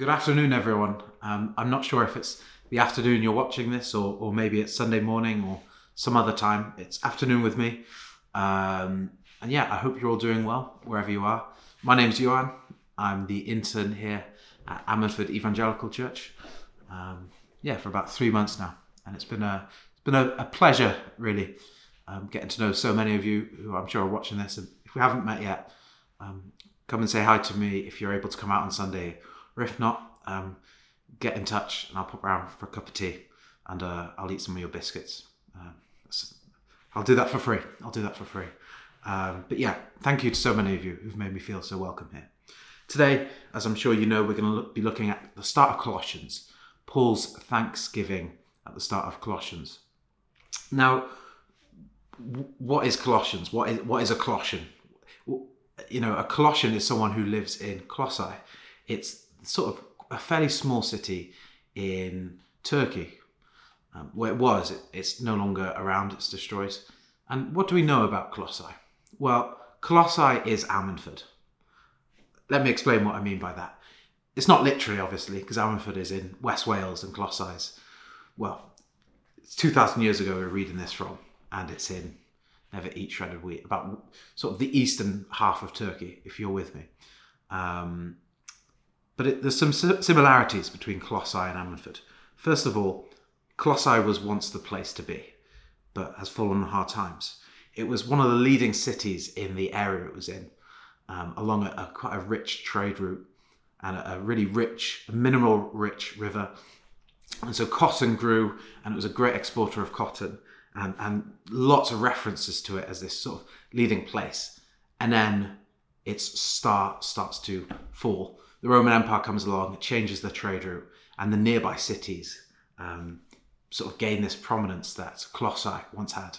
Good afternoon, everyone. Um, I'm not sure if it's the afternoon you're watching this, or, or maybe it's Sunday morning or some other time. It's afternoon with me. Um, and yeah, I hope you're all doing well wherever you are. My name's Iwan. I'm the intern here at Ammanford Evangelical Church. Um, yeah, for about three months now, and it's been a it's been a, a pleasure really um, getting to know so many of you who I'm sure are watching this. And if we haven't met yet, um, come and say hi to me if you're able to come out on Sunday, or if not, um, get in touch and I'll pop around for a cup of tea and uh, I'll eat some of your biscuits. Um, I'll do that for free. I'll do that for free. Um, but yeah, thank you to so many of you who've made me feel so welcome here. Today, as I'm sure you know, we're going to look, be looking at the start of Colossians, Paul's thanksgiving at the start of Colossians. Now, what is Colossians? What is what is a Colossian? You know, a Colossian is someone who lives in Colossae. It's sort of a fairly small city in Turkey, um, where it was. It, it's no longer around. It's destroyed. And what do we know about Colossae? Well, Colossae is Ammanford. Let me explain what I mean by that. It's not literally, obviously, because Ammanford is in West Wales and Colossae is, well, it's 2,000 years ago we're reading this from, and it's in Never Eat Shredded Wheat, about sort of the eastern half of Turkey, if you're with me. Um, but it, there's some similarities between Colossae and Ammanford. First of all, Colossae was once the place to be, but has fallen on hard times. It was one of the leading cities in the area it was in, um, along a, a, quite a rich trade route and a, a really rich, mineral rich river. And so cotton grew, and it was a great exporter of cotton, and, and lots of references to it as this sort of leading place. And then its star starts to fall the Roman Empire comes along, it changes the trade route, and the nearby cities um, sort of gain this prominence that Colossae once had.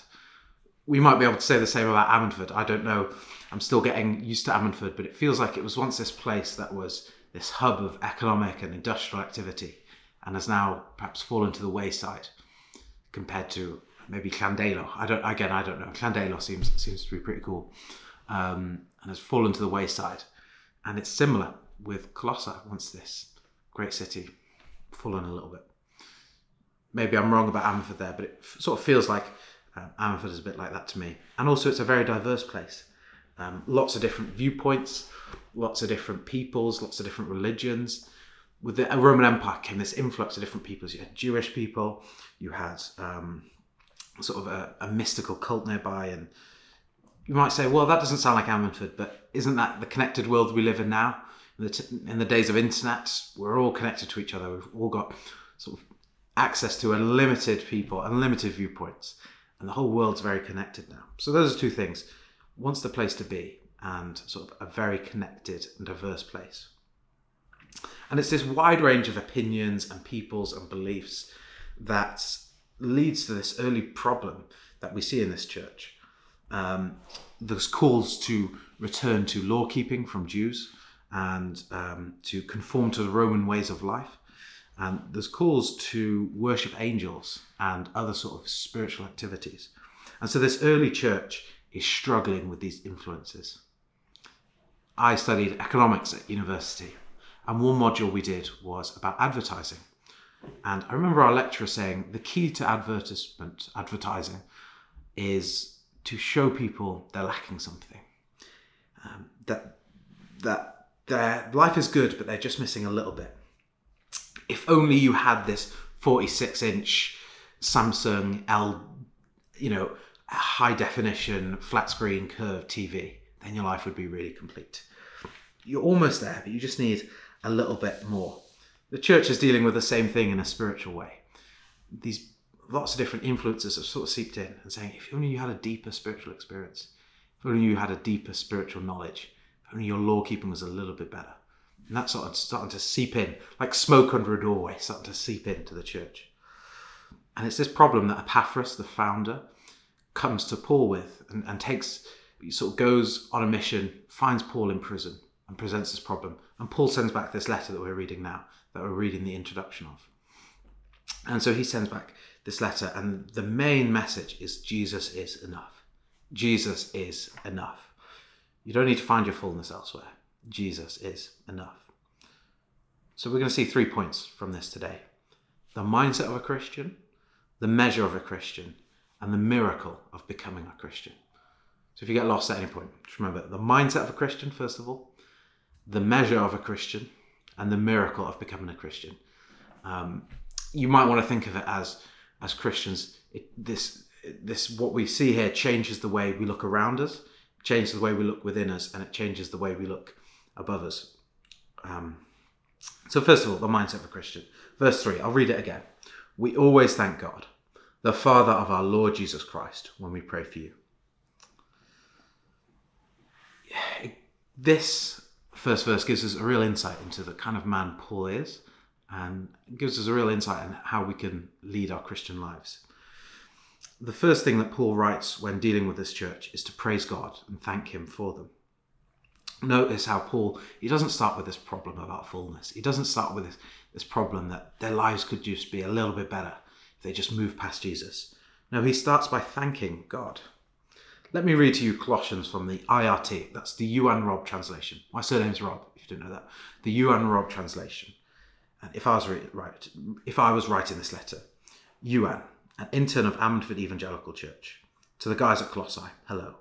We might be able to say the same about Ammanford. I don't know. I'm still getting used to Ammanford, but it feels like it was once this place that was this hub of economic and industrial activity and has now perhaps fallen to the wayside compared to maybe Llandeilo. I don't again I don't know. Llandeilo seems seems to be pretty cool. Um, and has fallen to the wayside. And it's similar with Colossa once this great city fallen a little bit. Maybe I'm wrong about Ammanford there, but it f- sort of feels like um, Ammanford is a bit like that to me. And also, it's a very diverse place. Um, lots of different viewpoints, lots of different peoples, lots of different religions. With the Roman Empire came this influx of different peoples. You had Jewish people, you had um, sort of a, a, mystical cult nearby, and you might say, well, that doesn't sound like Ammanford, but isn't that the connected world we live in now? In the, t- in the days of internet, we're all connected to each other. We've all got sort of access to unlimited people, unlimited viewpoints, and the whole world's very connected now. So those are two things. Once the place to be, and sort of a very connected and diverse place. And it's this wide range of opinions and peoples and beliefs that leads to this early problem that we see in this church. Um, there's calls to return to law keeping from Jews and um, to conform to the Roman ways of life. And there's calls to worship angels and other sort of spiritual activities. And so this early church is struggling with these influences. I studied economics at university, and one module we did was about advertising. And I remember our lecturer saying the key to advertisement, advertising, is to show people they're lacking something. Um, that that their life is good, but they're just missing a little bit. If only you had this 46 inch Samsung L, you know, high definition flat screen curved TV, then your life would be really complete. You're almost there, but you just need a little bit more. The church is dealing with the same thing in a spiritual way. These lots of different influences have sort of seeped in and saying, if only you had a deeper spiritual experience, if only you had a deeper spiritual knowledge, only your law keeping was a little bit better. And that's sort of starting to seep in, like smoke under a doorway, starting to seep into the church. And it's this problem that Epaphras, the founder, comes to Paul with and, and takes, sort of goes on a mission, finds Paul in prison, and presents this problem. And Paul sends back this letter that we're reading now, that we're reading the introduction of. And so he sends back this letter, and the main message is Jesus is enough. Jesus is enough. You don't need to find your fullness elsewhere. Jesus is enough. So we're going to see three points from this today the mindset of a Christian, the measure of a Christian, and the miracle of becoming a Christian. So if you get lost at any point, just remember the mindset of a Christian, first of all, the measure of a Christian, and the miracle of becoming a Christian. Um, you might want to think of it as as Christians, it, this this what we see here changes the way we look around us, changes the way we look within us, and it changes the way we look above us. Um, so first of all, the mindset of a Christian. Verse three. I'll read it again. We always thank God, the Father of our Lord Jesus Christ, when we pray for you. This first verse gives us a real insight into the kind of man Paul is and gives us a real insight on how we can lead our Christian lives. The first thing that Paul writes when dealing with this church is to praise God and thank Him for them. Notice how Paul, he doesn't start with this problem about fullness. He doesn't start with this, this problem that their lives could just be a little bit better if they just move past Jesus. No, he starts by thanking God. Let me read to you Colossians from the IRT. That's the Iwan Robb translation. My surname's Robb, if you didn't know that. The Iwan Robb translation. And if I was right, if I was writing this letter, Iwan, an intern of Ammanford Evangelical Church, to the guys at Colossae, hello.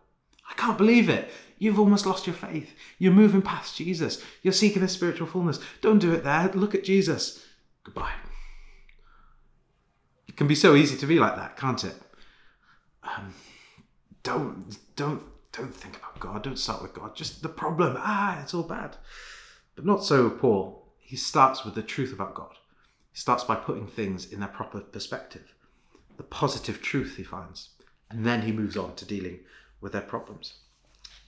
I can't believe it. You've almost lost your faith. You're moving past Jesus. You're seeking a spiritual fullness. Don't do it there. Look at Jesus. Goodbye. It can be so easy to be like that, can't it? Um, don't don't don't think about God. Don't start with God. Just the problem. Ah, it's all bad. But not so Paul he starts with the truth about God. He starts by putting things in their proper perspective, the positive truth he finds, and then he moves on to dealing with their problems.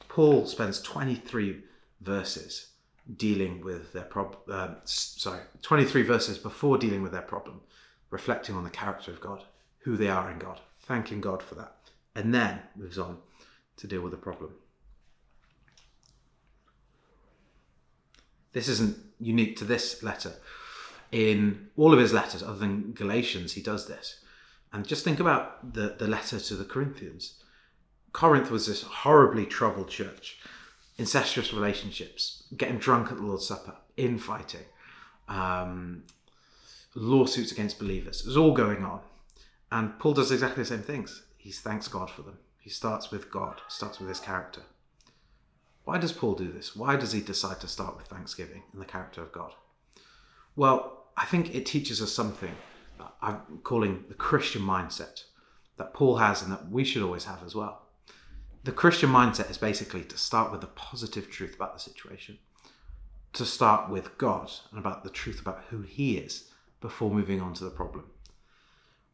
Paul spends 23 verses dealing with their problem. Um, sorry, 23 verses before dealing with their problem, reflecting on the character of God, who they are in God, thanking God for that, and then moves on to deal with the problem. This isn't unique to this letter. In all of his letters, other than Galatians, he does this. And just think about the, the letter to the Corinthians. Corinth was this horribly troubled church, incestuous relationships, getting drunk at the Lord's Supper, infighting, um, lawsuits against believers. It was all going on. And Paul does exactly the same things. He thanks God for them. He starts with God, starts with his character. Why does Paul do this? Why does he decide to start with thanksgiving and the character of God? Well, I think it teaches us something I'm calling the Christian mindset that Paul has and that we should always have as well. The Christian mindset is basically to start with the positive truth about the situation, to start with God and about the truth about who he is before moving on to the problem.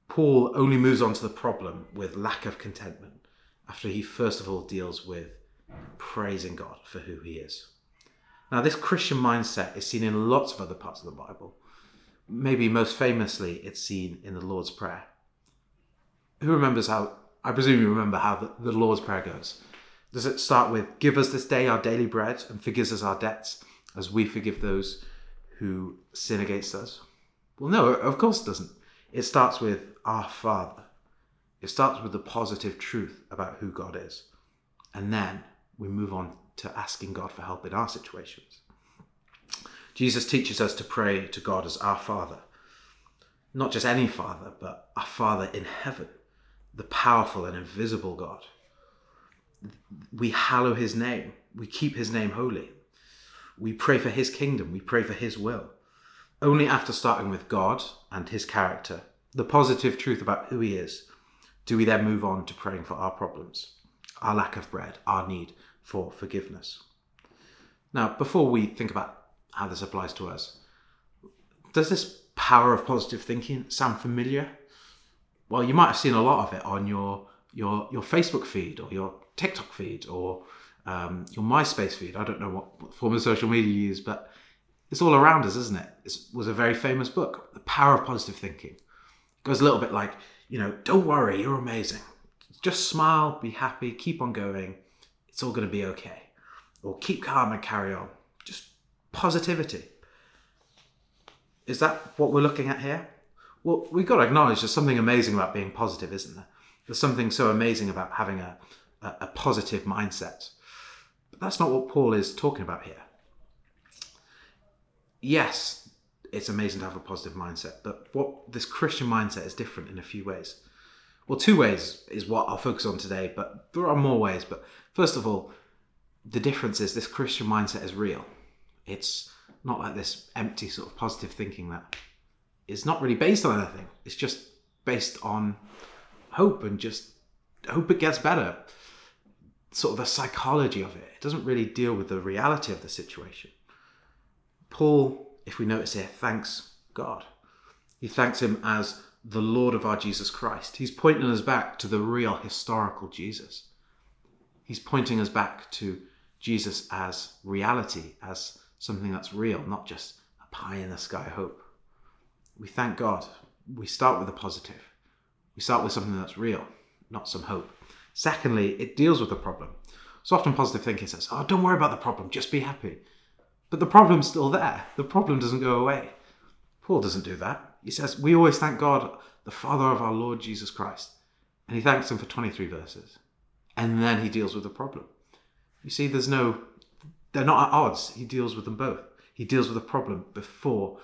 Paul only moves on to the problem with lack of contentment after he first of all deals with praising God for who He is. Now, this Christian mindset is seen in lots of other parts of the Bible. Maybe most famously, it's seen in the Lord's Prayer. Who remembers how? I presume you remember how the, Lord's Prayer goes. Does it start with, Give us this day our daily bread and forgive us our debts as we forgive those who sin against us? Well, no, of course it doesn't. It starts with, Our Father. It starts with the positive truth about who God is. And then we move on to asking God for help in our situations. Jesus teaches us to pray to God as our Father. Not just any Father, but our Father in heaven, the powerful and invisible God. We hallow his name, we keep his name holy. We pray for his kingdom, we pray for his will. Only after starting with God and his character, the positive truth about who he is, do we then move on to praying for our problems, our lack of bread, our need for forgiveness. Now, before we think about how this applies to us, does this power of positive thinking sound familiar? Well, you might have seen a lot of it on your your your Facebook feed or your TikTok feed or um, your MySpace feed. I don't know what, what form of social media you use, but it's all around us, isn't it? It was a very famous book, The Power of Positive Thinking. It goes a little bit like, you know, don't worry, you're amazing. Just smile, be happy, keep on going it's all going to be okay. Or keep calm and carry on. Positivity. Is that what we're looking at here? Well, we've got to acknowledge there's something amazing about being positive, isn't there? There's something so amazing about having a, a, a positive mindset. But that's not what Paul is talking about here. Yes, it's amazing to have a positive mindset. But what this Christian mindset is different in a few ways. Well, two ways is what I'll focus on today, but there are more ways. But first of all, the difference is this Christian mindset is real. It's not like this empty sort of positive thinking that is not really based on anything. It's just based on hope and just hope it gets better. Sort of the psychology of it. It doesn't really deal with the reality of the situation. Paul, if we notice here, thanks God. He thanks him as the Lord of our Jesus Christ. He's pointing us back to the real historical Jesus. He's pointing us back to Jesus as reality, as something that's real, not just a pie in the sky hope. We thank God. We start with a positive. We start with something that's real, not some hope. Secondly, it deals with the problem. So often positive thinking says, oh, don't worry about the problem, just be happy. But the problem's still there. The problem doesn't go away. Paul doesn't do that. He says, We always thank God, the Father of our Lord Jesus Christ. And he thanks him for 23 verses. And then he deals with the problem. You see, there's no, they're not at odds. He deals with them both. He deals with the problem before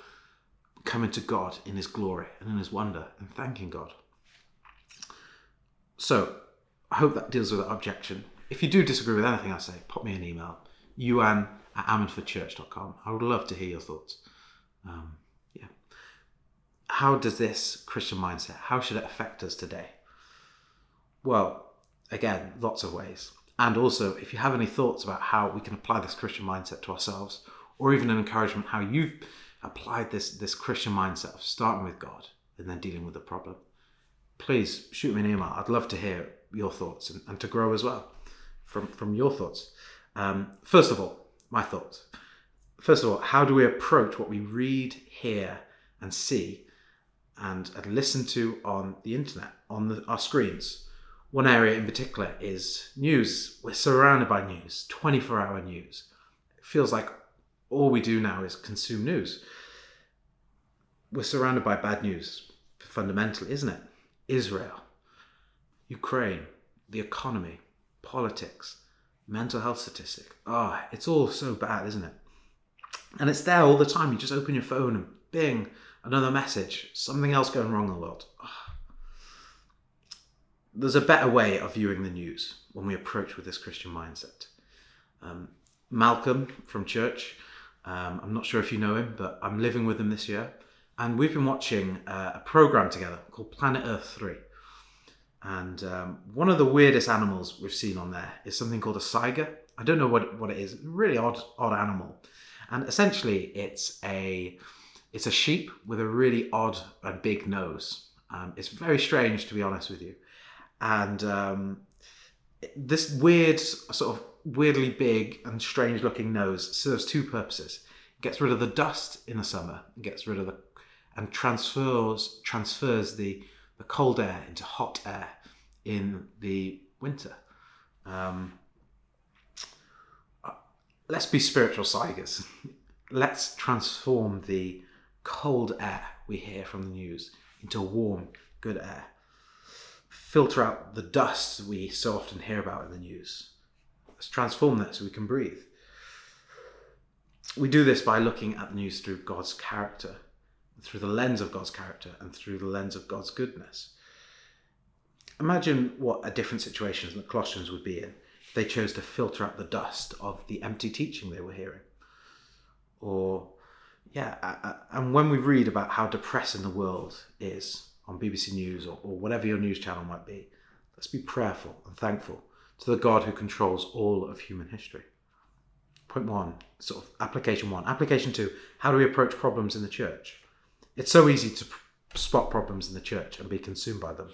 coming to God in his glory and in his wonder and thanking God. So, I hope that deals with that objection. If you do disagree with anything I say, pop me an email. Iwan at ammanfordchurch.com. I would love to hear your thoughts. Um, yeah. How does this Christian mindset, how should it affect us today? Well, again, lots of ways. And also, if you have any thoughts about how we can apply this Christian mindset to ourselves, or even an encouragement how you've applied this, this Christian mindset of starting with God and then dealing with the problem, please shoot me an email. I'd love to hear your thoughts and, and to grow as well from, from your thoughts. Um, first of all, my thoughts. First of all, how do we approach what we read, hear, and see and, and listen to on the internet, on the, our screens? One area in particular is news. We're surrounded by news, 24 hour news. It feels like all we do now is consume news. We're surrounded by bad news, fundamentally, isn't it? Israel, Ukraine, the economy, politics, mental health statistic. Ah, oh, it's all so bad, isn't it? And it's there all the time. You just open your phone and bing, another message, something else going wrong in the world. Oh. There's a better way of viewing the news when we approach with this Christian mindset. Um, Malcolm from church, um, I'm not sure if you know him, but I'm living with him this year. And we've been watching uh, a program together called Planet Earth 3. And um, one of the weirdest animals we've seen on there is something called a saiga. I don't know what, what it is. Really odd odd animal. And essentially, it's a it's a sheep with a really odd and big nose. Um, it's very strange, to be honest with you. And um, this weird, sort of weirdly big and strange looking nose serves two purposes. It gets rid of the dust in the summer, gets rid of the and transfers transfers the the cold air into hot air in the winter. Um, uh, let's be spiritual saigas. Let's transform the cold air we hear from the news into warm, good air. Filter out the dust we so often hear about in the news. Let's transform that so we can breathe. We do this by looking at the news through God's character through the lens of God's character and through the lens of God's goodness. Imagine what a different situation the Colossians would be in if they chose to filter out the dust of the empty teaching they were hearing. Or, yeah, and when we read about how depressing the world is on BBC News or, or whatever your news channel might be, let's be prayerful and thankful to the God who controls all of human history. Point one, sort of application one. Application two, how do we approach problems in the church? It's so easy to spot problems in the church and be consumed by them.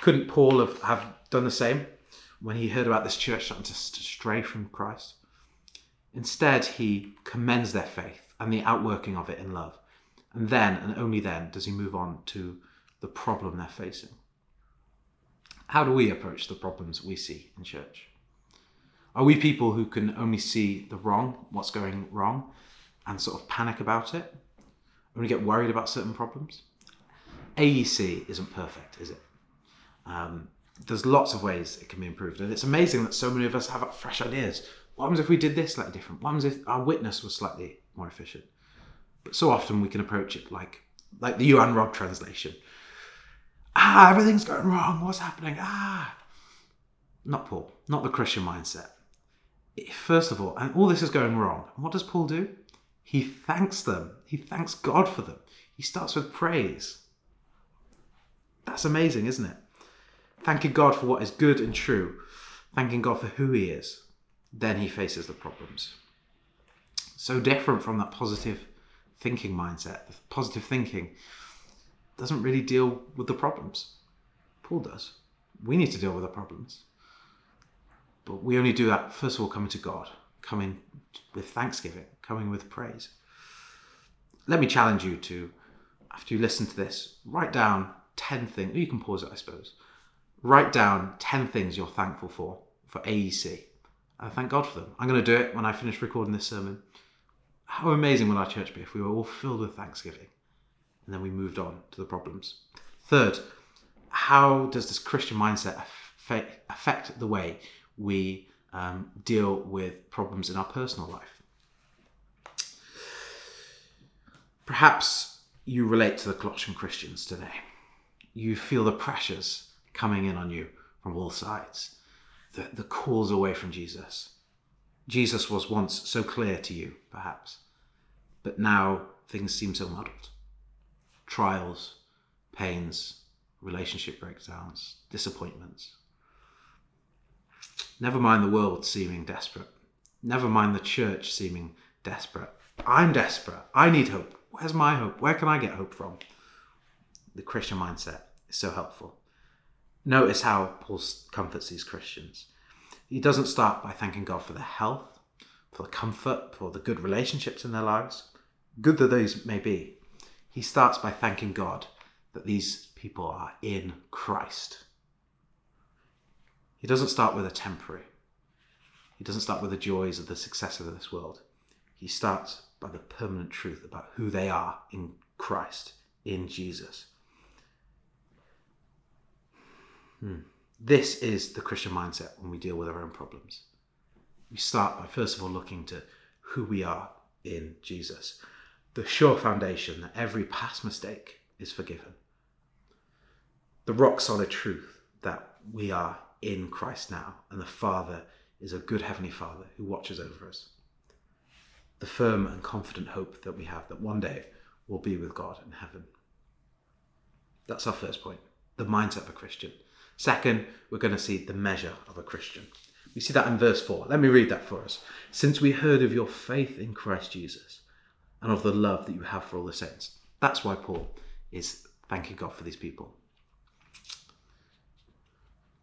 Couldn't Paul have, have done the same when he heard about this church starting to, to stray from Christ? Instead, he commends their faith and the outworking of it in love. And then, and only then, does he move on to the problem they're facing. How do we approach the problems we see in church? Are we people who can only see the wrong, what's going wrong, and sort of panic about it? we get worried about certain problems. AEC isn't perfect, is it? Um, there's lots of ways it can be improved, and it's amazing that so many of us have fresh ideas. What happens if we did this slightly different? What happens if our witness was slightly more efficient? But so often we can approach it like like the Iwan Robb translation. Ah, everything's going wrong. What's happening? Ah. Not Paul, not the Christian mindset. First of all, and all this is going wrong. what does Paul do? He thanks them. He thanks God for them. He starts with praise. That's amazing, isn't it? Thanking God for what is good and true, thanking God for who He is. Then he faces the problems. So different from that positive thinking mindset. Positive thinking doesn't really deal with the problems. Paul does. We need to deal with the problems. But we only do that, first of all, coming to God, coming with thanksgiving, coming with praise. Let me challenge you to, after you listen to this, write down 10 things. You can pause it, I suppose. Write down 10 things you're thankful for, for AEC. And thank God for them. I'm going to do it when I finish recording this sermon. How amazing would our church be if we were all filled with thanksgiving and then we moved on to the problems? Third, how does this Christian mindset affect the way we um, deal with problems in our personal life? Perhaps you relate to the Colossian Christians today. You feel the pressures coming in on you from all sides, the, the calls away from Jesus. Jesus was once so clear to you, perhaps, but now things seem so muddled. Trials, pains, relationship breakdowns, disappointments. Never mind the world seeming desperate. Never mind the church seeming desperate. I'm desperate. I need hope. Where's my hope? Where can I get hope from? The Christian mindset is so helpful. Notice how Paul comforts these Christians. He doesn't start by thanking God for their health, for the comfort, for the good relationships in their lives, good though those may be. He starts by thanking God that these people are in Christ. He doesn't start with a temporary. He doesn't start with the joys of the success of this world. He starts by the permanent truth about who they are in Christ, in Jesus. Hmm. This is the Christian mindset when we deal with our own problems. We start by first of all looking to who we are in Jesus, the sure foundation that every past mistake is forgiven, the rock solid truth that we are in Christ now and the Father is a good Heavenly Father who watches over us, the firm and confident hope that we have that one day we'll be with God in heaven. That's our first point the mindset of a Christian. Second, we're going to see the measure of a Christian. We see that in verse 4. Let me read that for us. Since we heard of your faith in Christ Jesus and of the love that you have for all the saints. That's why Paul is thanking God for these people.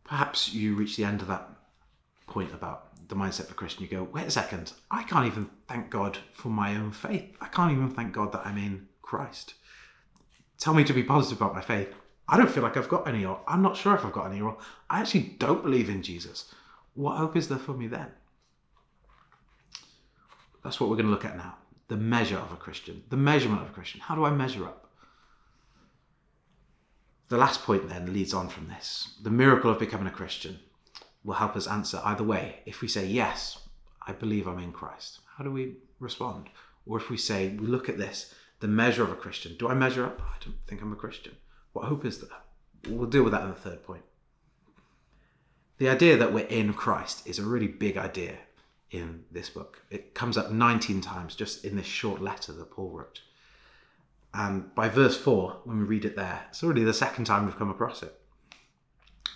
Perhaps you reach the end of that point about the mindset of a Christian. You go, wait a second, I can't even thank God for my own faith. I can't even thank God that I'm in Christ. Tell me to be positive about my faith. I don't feel like I've got any, or I'm not sure if I've got any, or I actually don't believe in Jesus. What hope is there for me then? That's what we're going to look at now. The measure of a Christian, the measurement of a Christian. How do I measure up? The last point then leads on from this. The miracle of becoming a Christian will help us answer either way. If we say, Yes, I believe I'm in Christ, how do we respond? Or if we say, We look at this, the measure of a Christian, do I measure up? I don't think I'm a Christian. What hope is there? We'll deal with that in the third point. The idea that we're in Christ is a really big idea in this book. It comes up 19 times just in this short letter that Paul wrote. And by verse 4, when we read it there, it's already the second time we've come across it.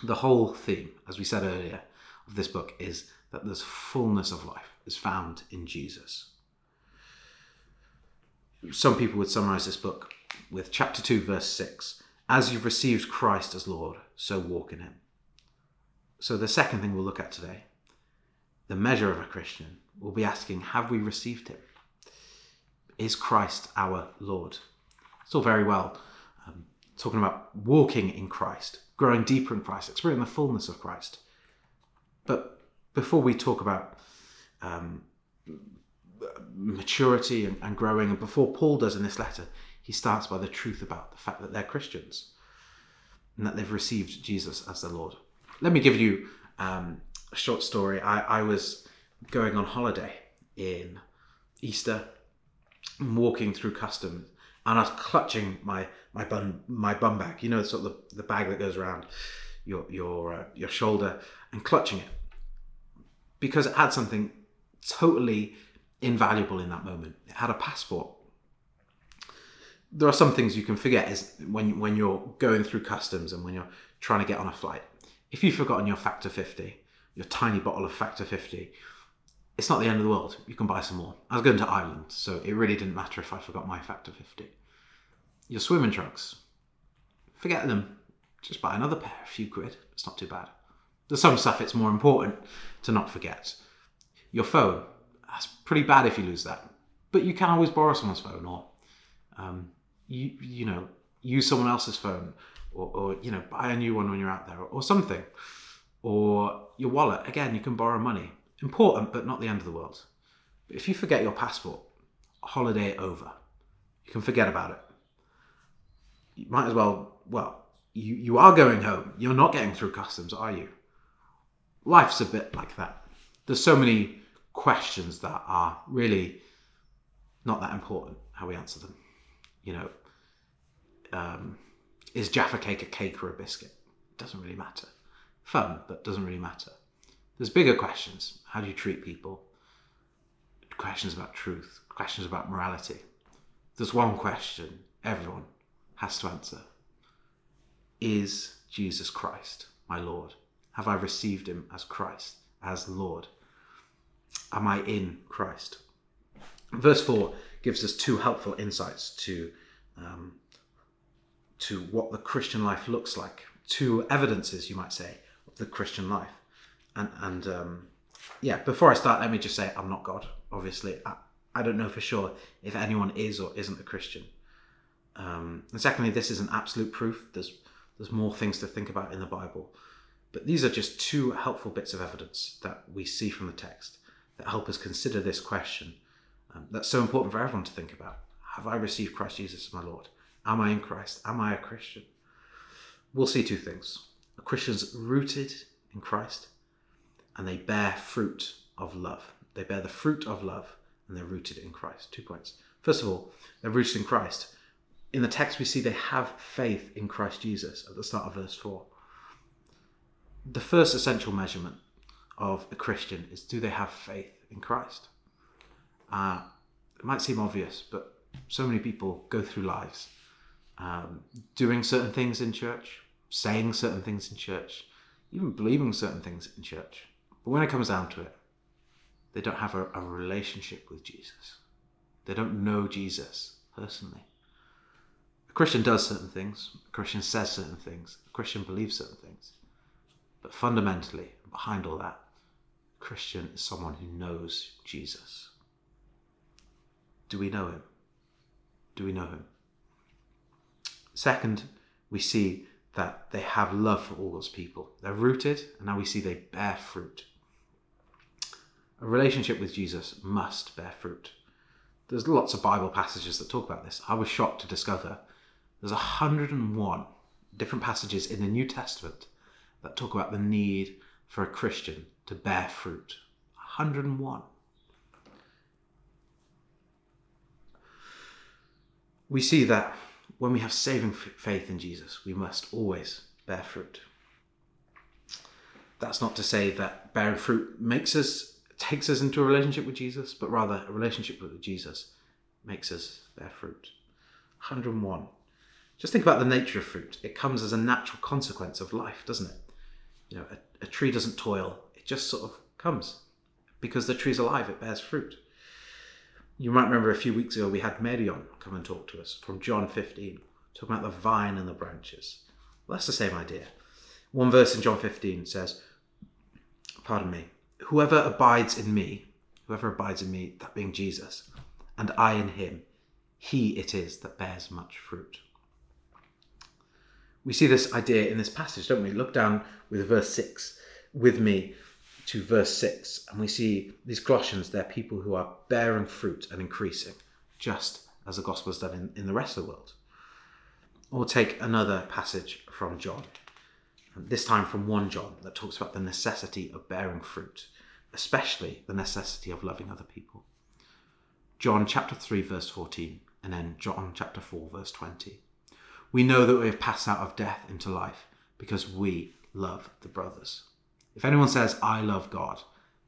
The whole theme, as we said earlier, of this book is that there's fullness of life is found in Jesus. Some people would summarize this book with chapter 2, verse 6 as you've received Christ as Lord, so walk in him. So, the second thing we'll look at today, the measure of a Christian, we'll be asking Have we received him? Is Christ our Lord? It's all very well um, talking about walking in Christ, growing deeper in Christ, experiencing the fullness of Christ. But before we talk about um, maturity and, and growing, and before Paul does in this letter, he starts by the truth about the fact that they're Christians and that they've received Jesus as their Lord. Let me give you um, a short story. I, I was going on holiday in Easter walking through customs and I was clutching my my bum my bum bag, you know, sort of the, the bag that goes around your your uh, your shoulder, and clutching it because it had something totally invaluable in that moment. It had a passport. There are some things you can forget is when when you're going through customs and when you're trying to get on a flight. If you've forgotten your factor 50, your tiny bottle of factor 50, it's not the end of the world. You can buy some more. I was going to Ireland, so it really didn't matter if I forgot my factor 50. Your swimming trunks, forget them. Just buy another pair, a few quid. It's not too bad. There's some stuff it's more important to not forget. Your phone, that's pretty bad if you lose that. But you can always borrow someone's phone or, um, you, you know, use someone else's phone or, or, you know, buy a new one when you're out there or, or something. Or your wallet, again, you can borrow money Important, but not the end of the world. But if you forget your passport, holiday over. You can forget about it. You might as well, well, you, you are going home. You're not getting through customs, are you? Life's a bit like that. There's so many questions that are really not that important how we answer them. You know, um, is Jaffa cake a cake or a biscuit? Doesn't really matter. Fun, but doesn't really matter. There's bigger questions. How do you treat people? Questions about truth, questions about morality. There's one question everyone has to answer Is Jesus Christ my Lord? Have I received him as Christ, as Lord? Am I in Christ? Verse 4 gives us two helpful insights to, um, to what the Christian life looks like, two evidences, you might say, the Christian life and and um, yeah, before I start, let me just say I'm not God. Obviously, I, I don't know for sure if anyone is or isn't a Christian. Um, and secondly, this isn't absolute proof. There's there's more things to think about in the Bible, but these are just two helpful bits of evidence that we see from the text that help us consider this question. Um, that's so important for everyone to think about. Have I received Christ Jesus as my Lord? Am I in Christ? Am I a Christian? We'll see two things. Christian's rooted in Christ and they bear fruit of love. They bear the fruit of love and they're rooted in Christ. Two points. First of all, they're rooted in Christ. In the text, we see they have faith in Christ Jesus at the start of verse 4. The first essential measurement of a Christian is do they have faith in Christ? Uh, it might seem obvious, but so many people go through lives um, doing certain things in church, saying certain things in church, even believing certain things in church, but when it comes down to it, they don't have a, a relationship with Jesus. They don't know Jesus personally. A Christian does certain things, a Christian says certain things, a Christian believes certain things. But fundamentally, behind all that, a Christian is someone who knows Jesus. Do we know him? Do we know him? Second, we see that they have love for all those people. They're rooted, and now we see they bear fruit. A relationship with Jesus must bear fruit. There's lots of Bible passages that talk about this. I was shocked to discover there's 101 different passages in the New Testament that talk about the need for a Christian to bear fruit. 101. We see that when we have saving faith in Jesus, we must always bear fruit. That's not to say that bearing fruit makes us takes us into a relationship with Jesus, but rather a relationship with Jesus makes us bear fruit. 101. Just think about the nature of fruit. It comes as a natural consequence of life, doesn't it? You know, a, a tree doesn't toil, it just sort of comes. Because the tree's alive, it bears fruit. You might remember a few weeks ago we had Marion come and talk to us from John 15, talking about the vine and the branches. Well, that's the same idea. One verse in John 15 says, Pardon me, whoever abides in me, whoever abides in me, that being Jesus, and I in him, he it is that bears much fruit. We see this idea in this passage, don't we? Look down with verse 6 with me to verse 6, and we see these Colossians, they're people who are bearing fruit and increasing, just as the gospel has done in, in the rest of the world. Or take another passage from John, this time from 1 John, that talks about the necessity of bearing fruit especially the necessity of loving other people. John chapter 3, verse 14, and then John chapter 4, verse 20. We know that we have passed out of death into life because we love the brothers. If anyone says, I love God,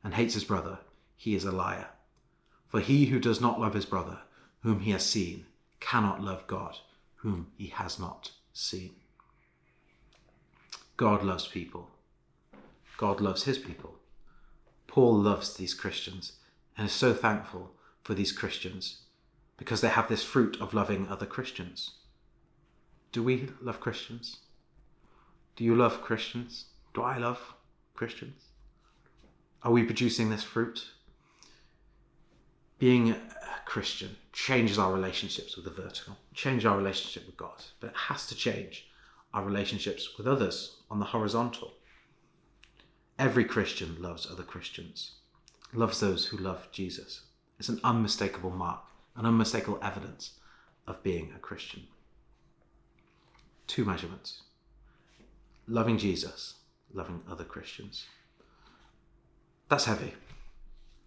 and hates his brother, he is a liar. For he who does not love his brother, whom he has seen, cannot love God, whom he has not seen. God loves people. God loves his people. Paul loves these Christians and is so thankful for these Christians because they have this fruit of loving other Christians. Do we love Christians? Do you love Christians? Do I love Christians? Are we producing this fruit? Being a Christian changes our relationships with the vertical, change our relationship with God, but it has to change our relationships with others on the horizontal. Every Christian loves other Christians, loves those who love Jesus. It's an unmistakable mark, an unmistakable evidence of being a Christian. Two measurements loving Jesus, loving other Christians. That's heavy.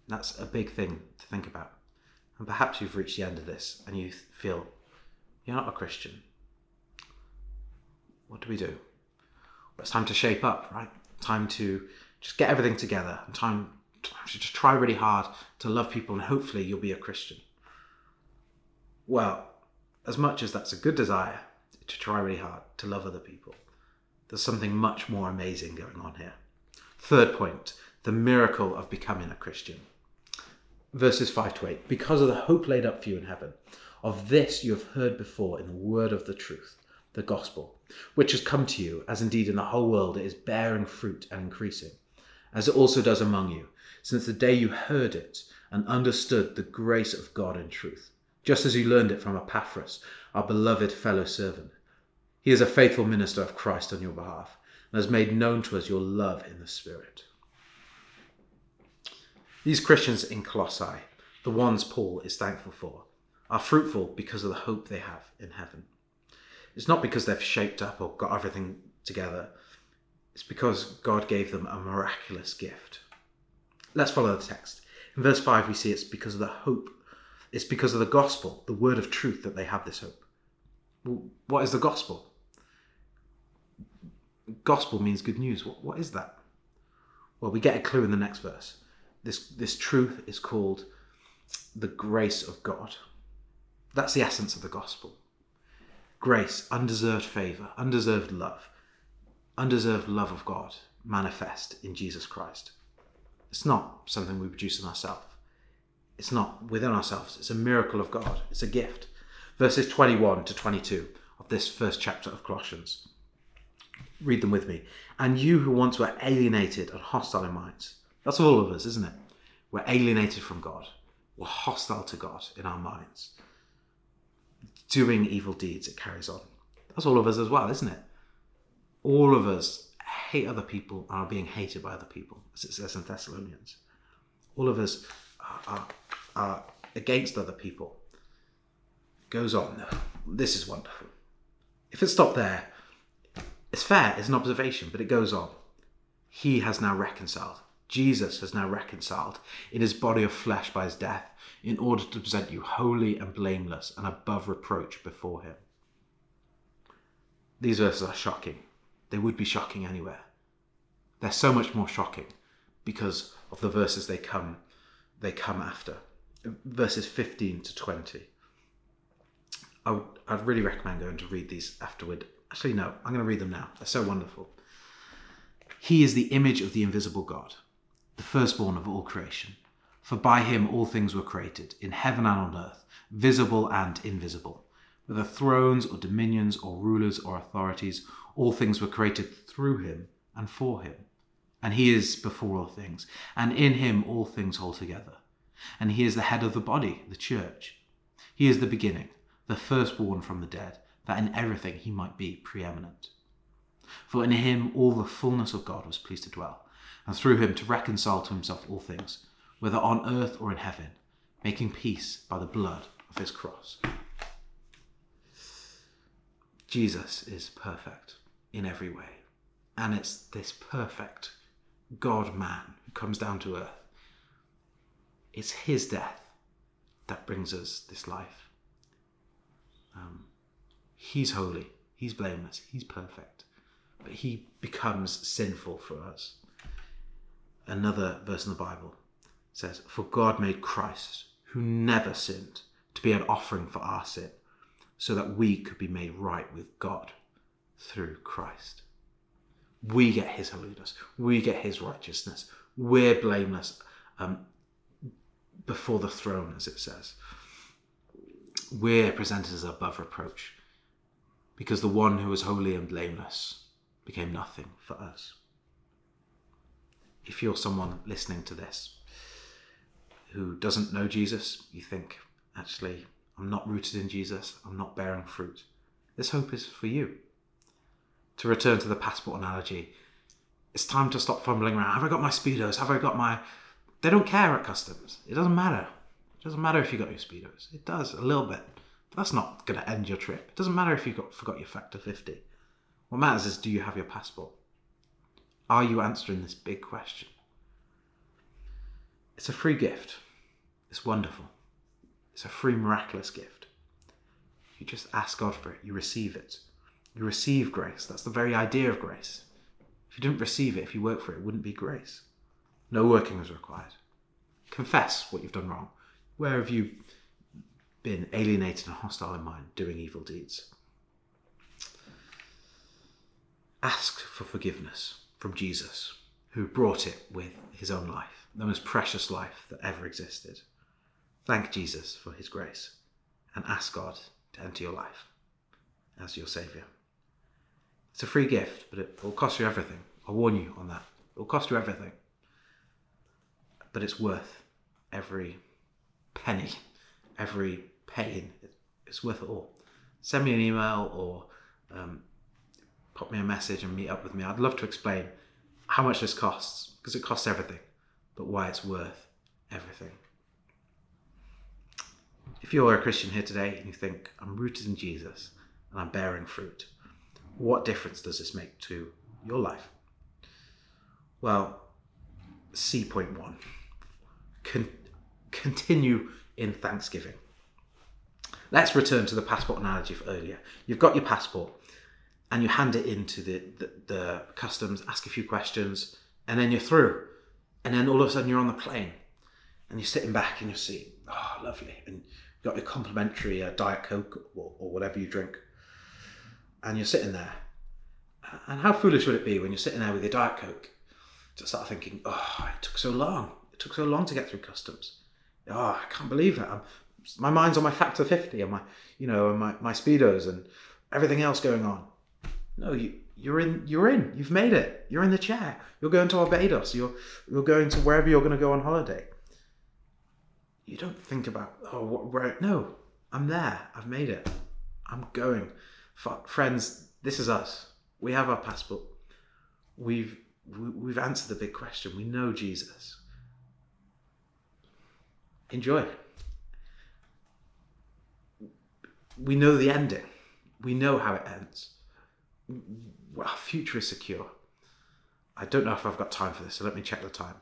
That's a big thing to think about. And perhaps you've reached the end of this and you feel you're not a Christian. What do we do? Well, it's time to shape up, right? Time to just get everything together and time to just try really hard to love people and hopefully you'll be a Christian. Well, as much as that's a good desire to try really hard to love other people, there's something much more amazing going on here. Third point the miracle of becoming a Christian. Verses 5 to 8 Because of the hope laid up for you in heaven, of this you have heard before in the word of the truth, the gospel, which has come to you, as indeed in the whole world it is bearing fruit and increasing, as it also does among you, since the day you heard it and understood the grace of God in truth, just as you learned it from Epaphras, our beloved fellow servant. He is a faithful minister of Christ on your behalf and has made known to us your love in the Spirit. These Christians in Colossae, the ones Paul is thankful for, are fruitful because of the hope they have in heaven. It's not because they've shaped up or got everything together, it's because God gave them a miraculous gift. Let's follow the text. In verse 5, we see it's because of the hope, it's because of the gospel, the word of truth, that they have this hope. Well, what is the gospel? Gospel means good news. What, what is that? Well, we get a clue in the next verse. This, this truth is called the grace of God. That's the essence of the gospel. Grace, undeserved favor, undeserved love, undeserved love of God manifest in Jesus Christ. It's not something we produce in ourselves. It's not within ourselves. It's a miracle of God. It's a gift. Verses 21 to 22 of this first chapter of Colossians. Read them with me. And you who once were alienated and hostile in minds. That's all of us, isn't it? We're alienated from God. We're hostile to God in our minds. Doing evil deeds, it carries on. That's all of us as well, isn't it? All of us hate other people and are being hated by other people, as it says in Thessalonians. All of us are, are, are against other people. Goes on. This is wonderful. If it stopped there, it's fair, it's an observation, but it goes on. He has now reconciled. Jesus has now reconciled in his body of flesh by his death in order to present you holy and blameless and above reproach before him. These verses are shocking. They would be shocking anywhere. They're so much more shocking because of the verses they come they come after. Verses 15 to 20. I would, I'd really recommend going to read these afterward. Actually, no, I'm going to read them now. They're so wonderful. He is the image of the invisible God, the firstborn of all creation. For by him all things were created, in heaven and on earth, visible and invisible. Whether thrones or dominions or rulers or authorities, all things were created through him and for him. And he is before all things, and in him all things hold together. And he is the head of the body, the church. He is the beginning, the firstborn from the dead, that in everything he might be preeminent. For in him all the fullness of God was pleased to dwell, and through him to reconcile to himself all things, whether on earth or in heaven, making peace by the blood of his cross. Jesus is perfect in every way. And it's this perfect God man who comes down to earth. It's his death that brings us this life. Um, he's holy, he's blameless, he's perfect, but he becomes sinful for us. Another verse in the Bible says, For God made Christ, who never sinned, to be an offering for our sin, so that we could be made right with God through Christ. We get his holiness, we get his righteousness, we're blameless um, before the throne, as it says. We're presented as above reproach because the one who was holy and blameless became nothing for us. If you're someone listening to this who doesn't know Jesus, you think, actually, I'm not rooted in Jesus, I'm not bearing fruit. This hope is for you. To return to the passport analogy, it's time to stop fumbling around. Have I got my Speedos? Have I got my. They don't care at customs. It doesn't matter. It doesn't matter if you got your Speedos. It does, a little bit. That's not going to end your trip. It doesn't matter if you got, forgot your factor 50. What matters is do you have your passport? Are you answering this big question? It's a free gift. It's wonderful. It's a free, miraculous gift. You just ask God for it, you receive it. You receive grace. That's the very idea of grace. If you didn't receive it, if you work for it, it wouldn't be grace. No working is required. Confess what you've done wrong. Where have you been alienated and hostile in mind, doing evil deeds? Ask for forgiveness from Jesus, who brought it with his own life, the most precious life that ever existed. Thank Jesus for his grace and ask God to enter your life as your Saviour. It's a free gift, but it will cost you everything. I'll warn you on that. It will cost you everything. But it's worth every penny, every pain. It's worth it all. Send me an email or um, pop me a message and meet up with me. I'd love to explain how much this costs because it costs everything, but why it's worth everything. If you're a Christian here today and you think, I'm rooted in Jesus and I'm bearing fruit, what difference does this make to your life? Well, C point one Con- continue in thanksgiving. Let's return to the passport analogy for earlier. You've got your passport and you hand it into the, the, the customs, ask a few questions, and then you're through. And then all of a sudden you're on the plane and you're sitting back in your seat. Oh, lovely. And you've got your complimentary uh, Diet Coke or, or whatever you drink. And you're sitting there. And how foolish would it be when you're sitting there with your Diet Coke to start thinking, oh, it took so long. It took so long to get through customs. Oh, I can't believe it. I'm, my mind's on my factor 50 and my, you know, my, my speedos and everything else going on. No, you, you're in. You're in. You've made it. You're in the chair. You're going to Barbados. You're you're going to wherever you're going to go on holiday. You don't think about oh what, where. No, I'm there. I've made it. I'm going. F- friends, this is us. We have our passport. We've we, we've answered the big question. We know Jesus. Enjoy. We know the ending. We know how it ends our future is secure. I don't know if I've got time for this, so let me check the time.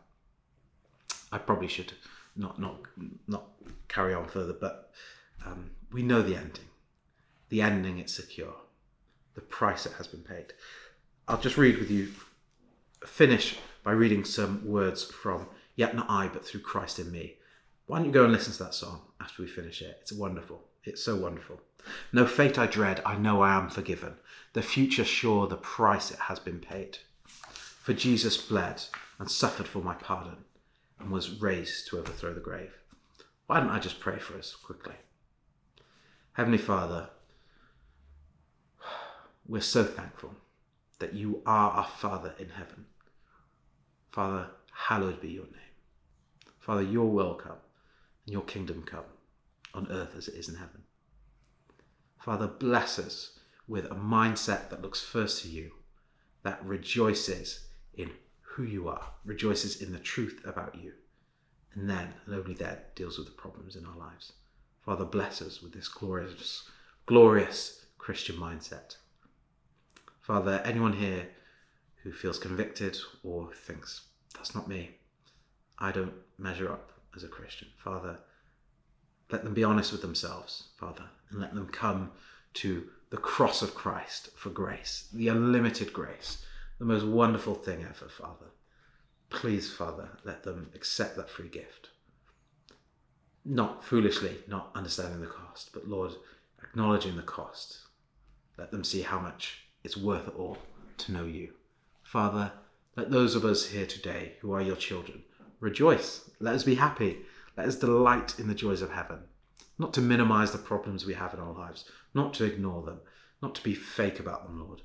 I probably should not not not carry on further, but um, we know the ending. The ending it's secure. The price it has been paid. I'll just read with you. Finish by reading some words from Yet Not I, but Through Christ in Me. Why don't you go and listen to that song after we finish it? It's wonderful. It's so wonderful. No fate I dread, I know I am forgiven. The future sure, the price it has been paid. For Jesus bled and suffered for my pardon and was raised to overthrow the grave. Why don't I just pray for us quickly? Heavenly Father, we're so thankful that you are our Father in heaven. Father, hallowed be your name. Father, your will come and your kingdom come on earth as it is in heaven. Father, bless us with a mindset that looks first to you, that rejoices in who you are, rejoices in the truth about you, and then, and only then, deals with the problems in our lives. Father, bless us with this glorious, glorious Christian mindset. Father, anyone here who feels convicted or thinks, that's not me, I don't measure up as a Christian, Father, let them be honest with themselves, Father, and let them come to the cross of Christ for grace, the unlimited grace, the most wonderful thing ever, Father. Please, Father, let them accept that free gift. Not foolishly, not understanding the cost, but Lord, acknowledging the cost. Let them see how much it's worth it all to know you. Father, let those of us here today who are your children rejoice. Let us be happy. Let us delight in the joys of heaven. Not to minimize the problems we have in our lives, not to ignore them, not to be fake about them, Lord.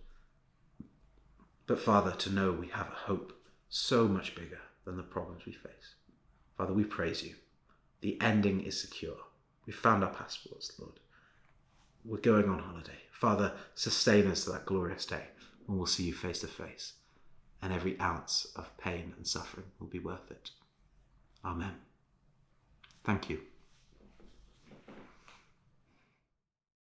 But Father, to know we have a hope so much bigger than the problems we face. Father, we praise you. The ending is secure. We found our passports, Lord. We're going on holiday. Father, sustain us to that glorious day when we'll see you face to face, and every ounce of pain and suffering will be worth it. Amen. Thank you.